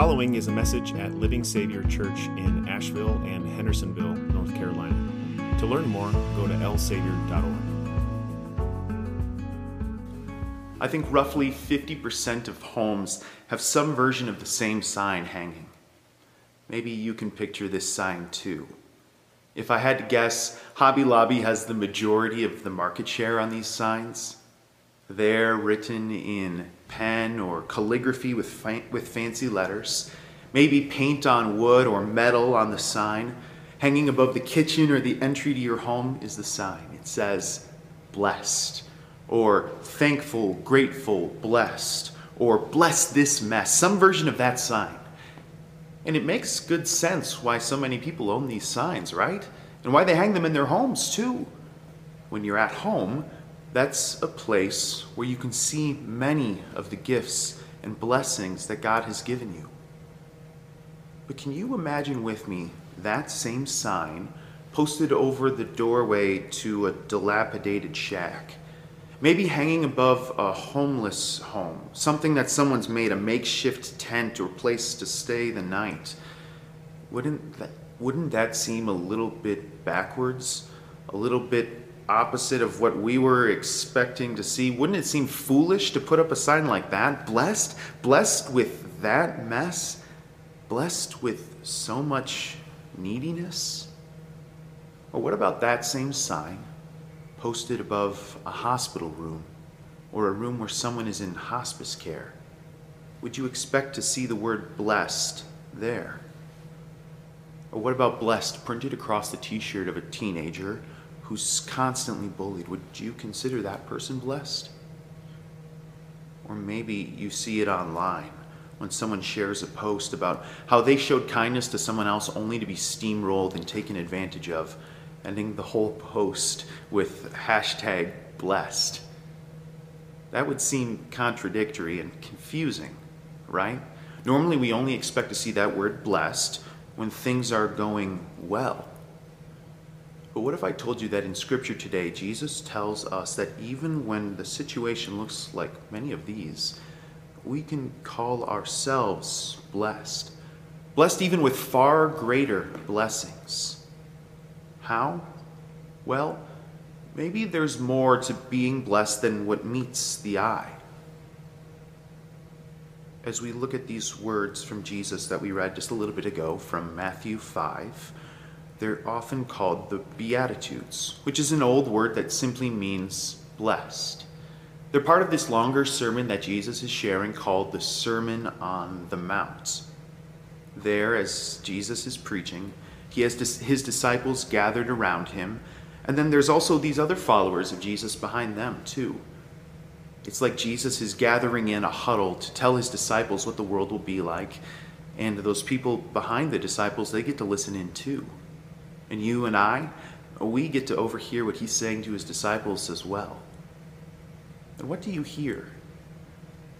following is a message at Living Savior Church in Asheville and Hendersonville, North Carolina. To learn more, go to lsavior.org. I think roughly 50% of homes have some version of the same sign hanging. Maybe you can picture this sign too. If I had to guess, Hobby Lobby has the majority of the market share on these signs. They're written in pen or calligraphy with, fa- with fancy letters, maybe paint on wood or metal on the sign. Hanging above the kitchen or the entry to your home is the sign. It says, blessed, or thankful, grateful, blessed, or bless this mess, some version of that sign. And it makes good sense why so many people own these signs, right? And why they hang them in their homes, too. When you're at home, that's a place where you can see many of the gifts and blessings that God has given you. But can you imagine with me that same sign posted over the doorway to a dilapidated shack? Maybe hanging above a homeless home, something that someone's made a makeshift tent or place to stay the night. Wouldn't that, wouldn't that seem a little bit backwards? A little bit opposite of what we were expecting to see. Wouldn't it seem foolish to put up a sign like that? Blessed? Blessed with that mess? Blessed with so much neediness? Or what about that same sign posted above a hospital room or a room where someone is in hospice care? Would you expect to see the word blessed there? Or what about blessed printed across the t shirt of a teenager who's constantly bullied, would you consider that person blessed? Or maybe you see it online when someone shares a post about how they showed kindness to someone else only to be steamrolled and taken advantage of, ending the whole post with hashtag blessed. That would seem contradictory and confusing, right? Normally, we only expect to see that word blessed when things are going well. But what if I told you that in Scripture today, Jesus tells us that even when the situation looks like many of these, we can call ourselves blessed? Blessed even with far greater blessings. How? Well, maybe there's more to being blessed than what meets the eye. As we look at these words from Jesus that we read just a little bit ago from Matthew 5, they're often called the Beatitudes, which is an old word that simply means blessed. They're part of this longer sermon that Jesus is sharing called the Sermon on the Mount. There, as Jesus is preaching, he has his disciples gathered around him, and then there's also these other followers of Jesus behind them, too. It's like Jesus is gathering in a huddle to tell his disciples what the world will be like, and those people behind the disciples, they get to listen in too. And you and I, we get to overhear what he's saying to his disciples as well. And what do you hear?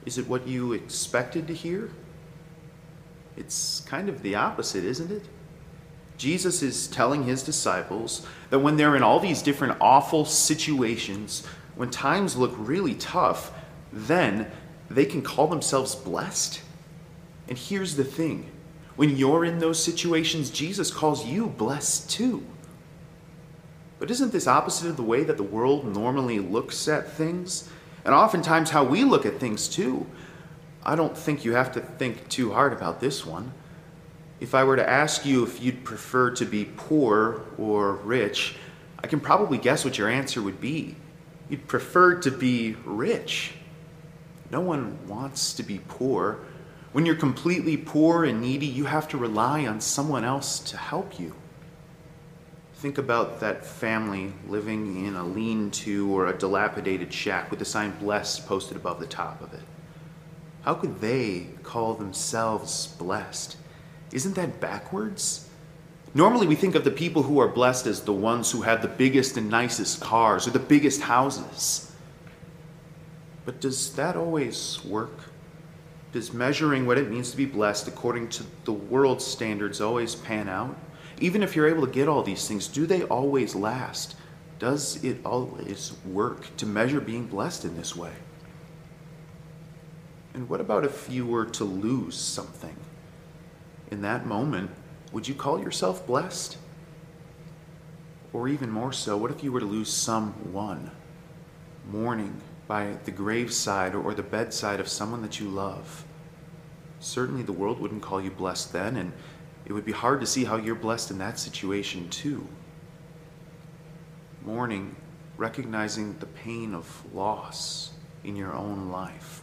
Is it what you expected to hear? It's kind of the opposite, isn't it? Jesus is telling his disciples that when they're in all these different awful situations, when times look really tough, then they can call themselves blessed. And here's the thing when you're in those situations, Jesus calls you blessed too. But isn't this opposite of the way that the world normally looks at things? And oftentimes how we look at things too. I don't think you have to think too hard about this one. If I were to ask you if you'd prefer to be poor or rich, I can probably guess what your answer would be. You'd prefer to be rich. No one wants to be poor. When you're completely poor and needy, you have to rely on someone else to help you. Think about that family living in a lean to or a dilapidated shack with the sign blessed posted above the top of it. How could they call themselves blessed? Isn't that backwards? Normally, we think of the people who are blessed as the ones who have the biggest and nicest cars or the biggest houses. But does that always work? Does measuring what it means to be blessed according to the world's standards always pan out? Even if you're able to get all these things, do they always last? Does it always work to measure being blessed in this way? And what about if you were to lose something? in that moment, would you call yourself blessed? Or even more so, what if you were to lose someone? Mourning by the graveside or the bedside of someone that you love. Certainly the world wouldn't call you blessed then, and it would be hard to see how you're blessed in that situation too. Mourning, recognizing the pain of loss in your own life.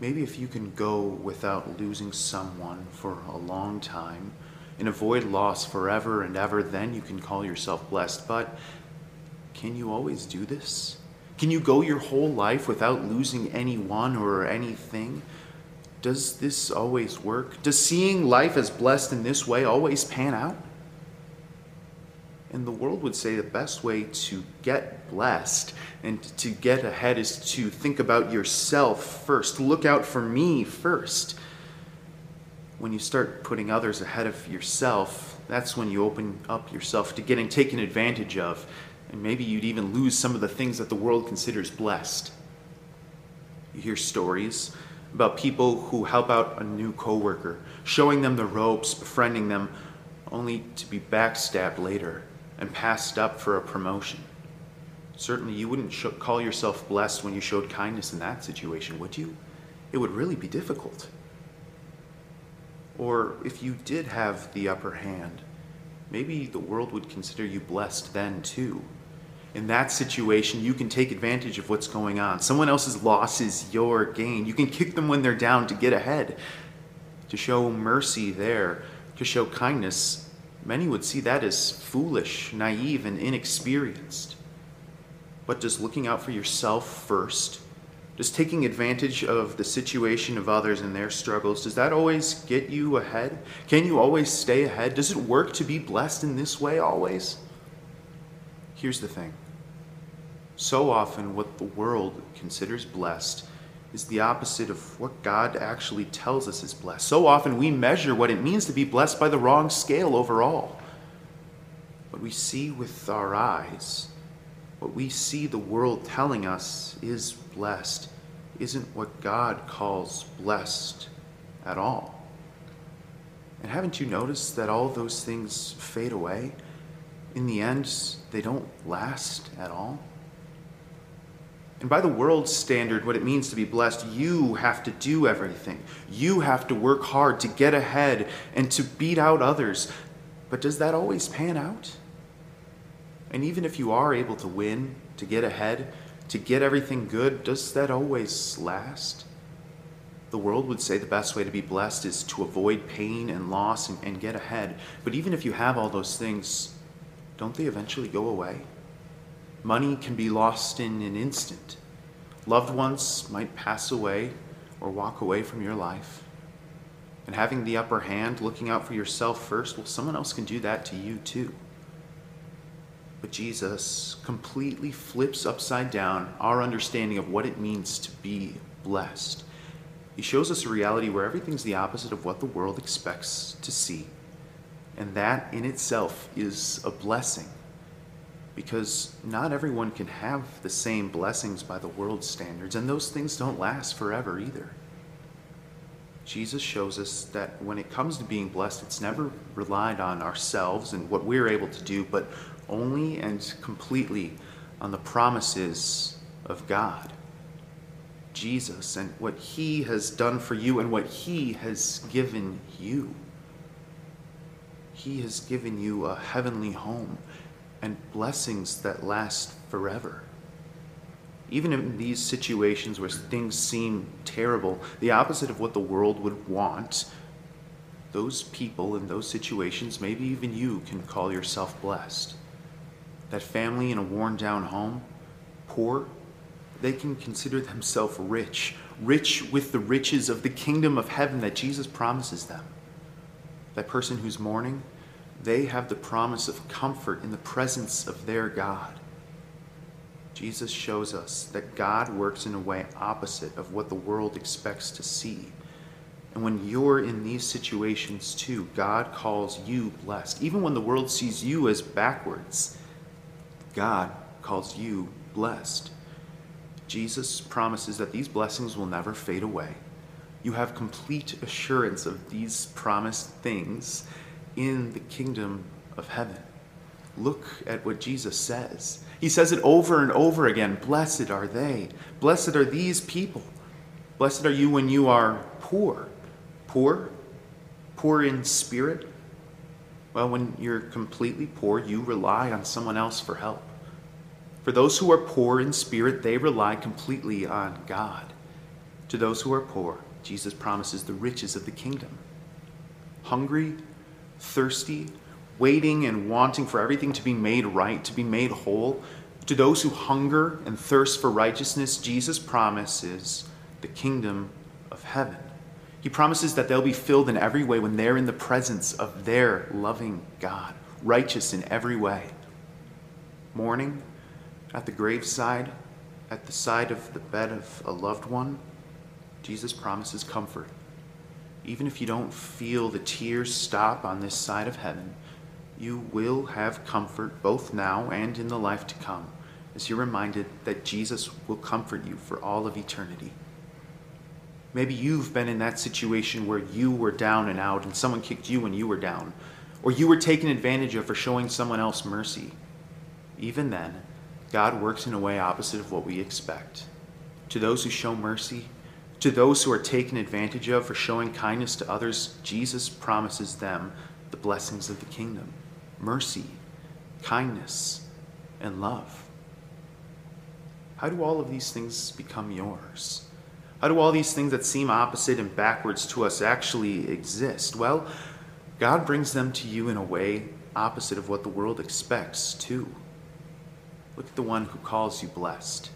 Maybe if you can go without losing someone for a long time and avoid loss forever and ever, then you can call yourself blessed. But can you always do this? Can you go your whole life without losing anyone or anything? Does this always work? Does seeing life as blessed in this way always pan out? And the world would say the best way to get blessed and to get ahead is to think about yourself first. Look out for me first. When you start putting others ahead of yourself, that's when you open up yourself to getting taken advantage of. And maybe you'd even lose some of the things that the world considers blessed. You hear stories about people who help out a new coworker, showing them the ropes, befriending them, only to be backstabbed later and passed up for a promotion. Certainly, you wouldn't sh- call yourself blessed when you showed kindness in that situation, would you? It would really be difficult. Or if you did have the upper hand, maybe the world would consider you blessed then too. In that situation, you can take advantage of what's going on. Someone else's loss is your gain. You can kick them when they're down to get ahead, to show mercy there, to show kindness Many would see that as foolish, naive, and inexperienced. But does looking out for yourself first, does taking advantage of the situation of others and their struggles, does that always get you ahead? Can you always stay ahead? Does it work to be blessed in this way always? Here's the thing so often, what the world considers blessed is the opposite of what God actually tells us is blessed. So often we measure what it means to be blessed by the wrong scale overall. What we see with our eyes, what we see the world telling us is blessed, isn't what God calls blessed at all. And haven't you noticed that all those things fade away? In the end, they don't last at all. And by the world's standard, what it means to be blessed, you have to do everything. You have to work hard to get ahead and to beat out others. But does that always pan out? And even if you are able to win, to get ahead, to get everything good, does that always last? The world would say the best way to be blessed is to avoid pain and loss and, and get ahead. But even if you have all those things, don't they eventually go away? Money can be lost in an instant. Loved ones might pass away or walk away from your life. And having the upper hand, looking out for yourself first, well, someone else can do that to you too. But Jesus completely flips upside down our understanding of what it means to be blessed. He shows us a reality where everything's the opposite of what the world expects to see. And that in itself is a blessing because not everyone can have the same blessings by the world's standards, and those things don't last forever either. Jesus shows us that when it comes to being blessed, it's never relied on ourselves and what we're able to do, but only and completely on the promises of God. Jesus and what he has done for you and what he has given you. He has given you a heavenly home and blessings that last forever. Even in these situations where things seem terrible, the opposite of what the world would want, those people in those situations, maybe even you, can call yourself blessed. That family in a worn down home, poor, they can consider themselves rich, rich with the riches of the kingdom of heaven that Jesus promises them. That person who's mourning, they have the promise of comfort in the presence of their God. Jesus shows us that God works in a way opposite of what the world expects to see. And when you're in these situations too, God calls you blessed. Even when the world sees you as backwards, God calls you blessed. Jesus promises that these blessings will never fade away. You have complete assurance of these promised things in the kingdom of heaven. Look at what Jesus says. He says it over and over again Blessed are they. Blessed are these people. Blessed are you when you are poor. Poor? Poor in spirit? Well, when you're completely poor, you rely on someone else for help. For those who are poor in spirit, they rely completely on God. To those who are poor, Jesus promises the riches of the kingdom. Hungry, thirsty, waiting and wanting for everything to be made right, to be made whole. To those who hunger and thirst for righteousness, Jesus promises the kingdom of heaven. He promises that they'll be filled in every way when they're in the presence of their loving God, righteous in every way. Mourning at the graveside, at the side of the bed of a loved one, Jesus promises comfort. Even if you don't feel the tears stop on this side of heaven, you will have comfort both now and in the life to come as you're reminded that Jesus will comfort you for all of eternity. Maybe you've been in that situation where you were down and out and someone kicked you when you were down, or you were taken advantage of for showing someone else mercy. Even then, God works in a way opposite of what we expect. To those who show mercy, to those who are taken advantage of for showing kindness to others, Jesus promises them the blessings of the kingdom mercy, kindness, and love. How do all of these things become yours? How do all these things that seem opposite and backwards to us actually exist? Well, God brings them to you in a way opposite of what the world expects, too. Look at the one who calls you blessed.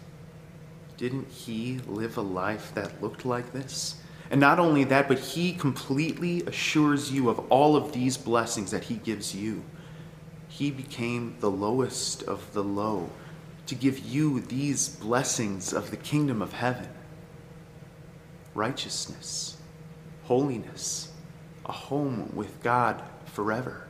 Didn't he live a life that looked like this? And not only that, but he completely assures you of all of these blessings that he gives you. He became the lowest of the low to give you these blessings of the kingdom of heaven righteousness, holiness, a home with God forever.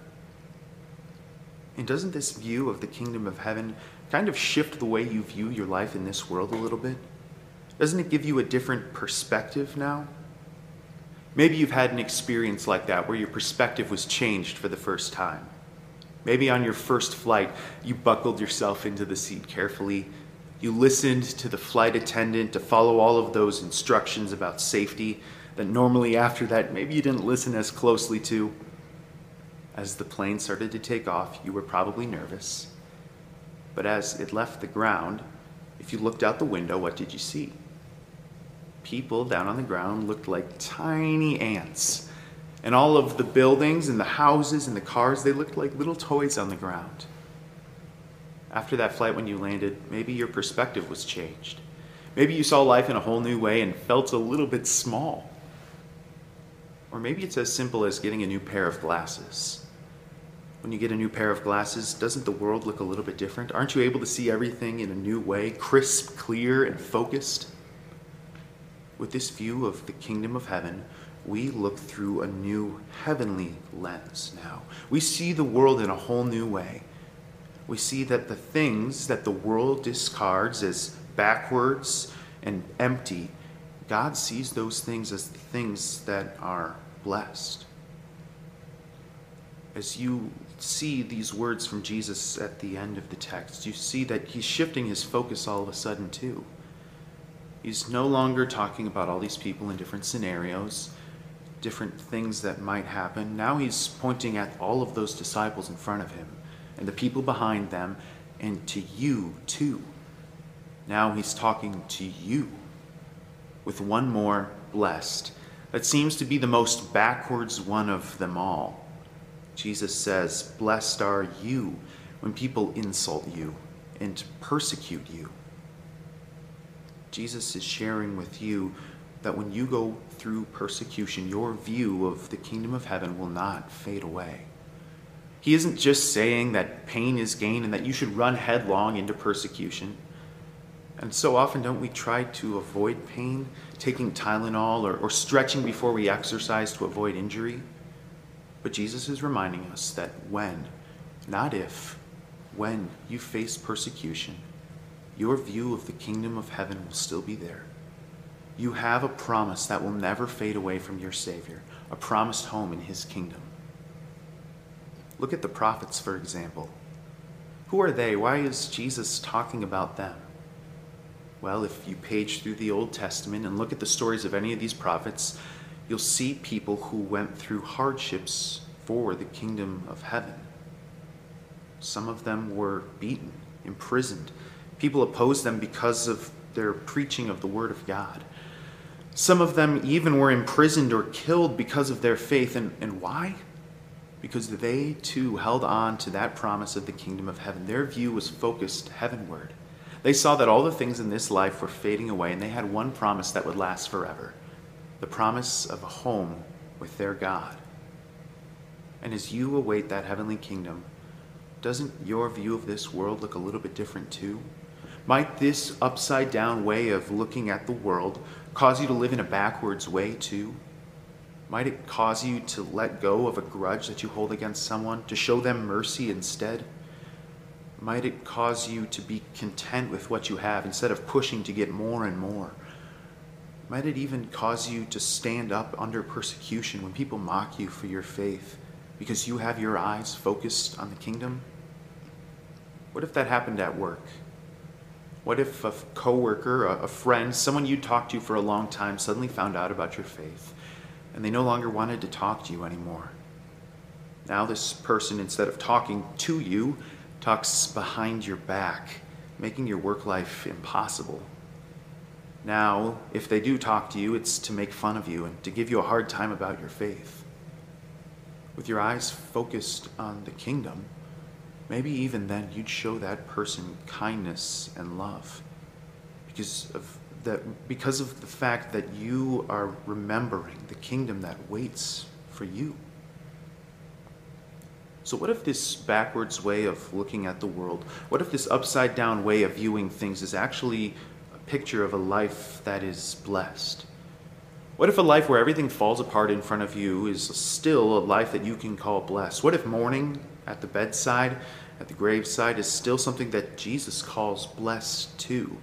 And doesn't this view of the kingdom of heaven kind of shift the way you view your life in this world a little bit? Doesn't it give you a different perspective now? Maybe you've had an experience like that where your perspective was changed for the first time. Maybe on your first flight, you buckled yourself into the seat carefully you listened to the flight attendant to follow all of those instructions about safety that normally after that maybe you didn't listen as closely to. As the plane started to take off, you were probably nervous. But as it left the ground, if you looked out the window, what did you see? People down on the ground looked like tiny ants. And all of the buildings and the houses and the cars, they looked like little toys on the ground after that flight when you landed, maybe your perspective was changed. Maybe you saw life in a whole new way and felt a little bit small. Or maybe it's as simple as getting a new pair of glasses. When you get a new pair of glasses, doesn't the world look a little bit different? Aren't you able to see everything in a new way, crisp, clear, and focused? With this view of the kingdom of heaven, we look through a new heavenly lens now. We see the world in a whole new way we see that the things that the world discards as backwards and empty, God sees those things as the things that are blessed. As you see these words from Jesus at the end of the text, you see that he's shifting his focus all of a sudden, too. He's no longer talking about all these people in different scenarios, different things that might happen. Now he's pointing at all of those disciples in front of him and the people behind them, and to you too. Now he's talking to you with one more blessed that seems to be the most backwards one of them all. Jesus says, Blessed are you when people insult you and persecute you. Jesus is sharing with you that when you go through persecution, your view of the kingdom of heaven will not fade away. He isn't just saying that pain is gain and that you should run headlong into persecution. And so often, don't we try to avoid pain, taking Tylenol or, or stretching before we exercise to avoid injury? But Jesus is reminding us that when, not if, when you face persecution, your view of the kingdom of heaven will still be there. You have a promise that will never fade away from your Savior, a promised home in His kingdom. Look at the prophets, for example. Who are they? Why is Jesus talking about them? Well, if you page through the Old Testament and look at the stories of any of these prophets, you'll see people who went through hardships for the kingdom of heaven. Some of them were beaten, imprisoned. People opposed them because of their preaching of the Word of God. Some of them even were imprisoned or killed because of their faith. And, and why? Because they too held on to that promise of the kingdom of heaven. Their view was focused heavenward. They saw that all the things in this life were fading away, and they had one promise that would last forever the promise of a home with their God. And as you await that heavenly kingdom, doesn't your view of this world look a little bit different too? Might this upside down way of looking at the world cause you to live in a backwards way too? Might it cause you to let go of a grudge that you hold against someone, to show them mercy instead? Might it cause you to be content with what you have instead of pushing to get more and more? Might it even cause you to stand up under persecution when people mock you for your faith because you have your eyes focused on the kingdom? What if that happened at work? What if a coworker, a friend, someone you'd talked to for a long time suddenly found out about your faith and they no longer wanted to talk to you anymore? Now, this person, instead of talking to you, talks behind your back, making your work life impossible. Now, if they do talk to you, it's to make fun of you and to give you a hard time about your faith. With your eyes focused on the kingdom, maybe even then you'd show that person kindness and love because of that because of the fact that you are remembering the kingdom that waits for you. So, what if this backwards way of looking at the world, what if this upside down way of viewing things is actually picture of a life that is blessed? What if a life where everything falls apart in front of you is still a life that you can call blessed? What if mourning at the bedside, at the graveside, is still something that Jesus calls blessed too?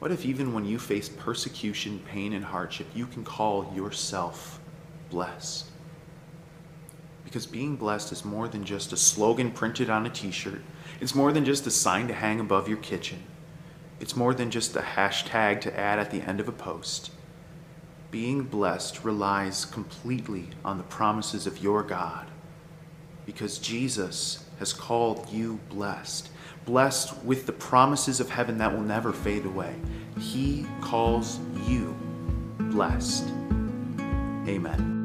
What if even when you face persecution, pain, and hardship, you can call yourself blessed? Because being blessed is more than just a slogan printed on a t shirt, it's more than just a sign to hang above your kitchen. It's more than just a hashtag to add at the end of a post. Being blessed relies completely on the promises of your God because Jesus has called you blessed, blessed with the promises of heaven that will never fade away. He calls you blessed. Amen.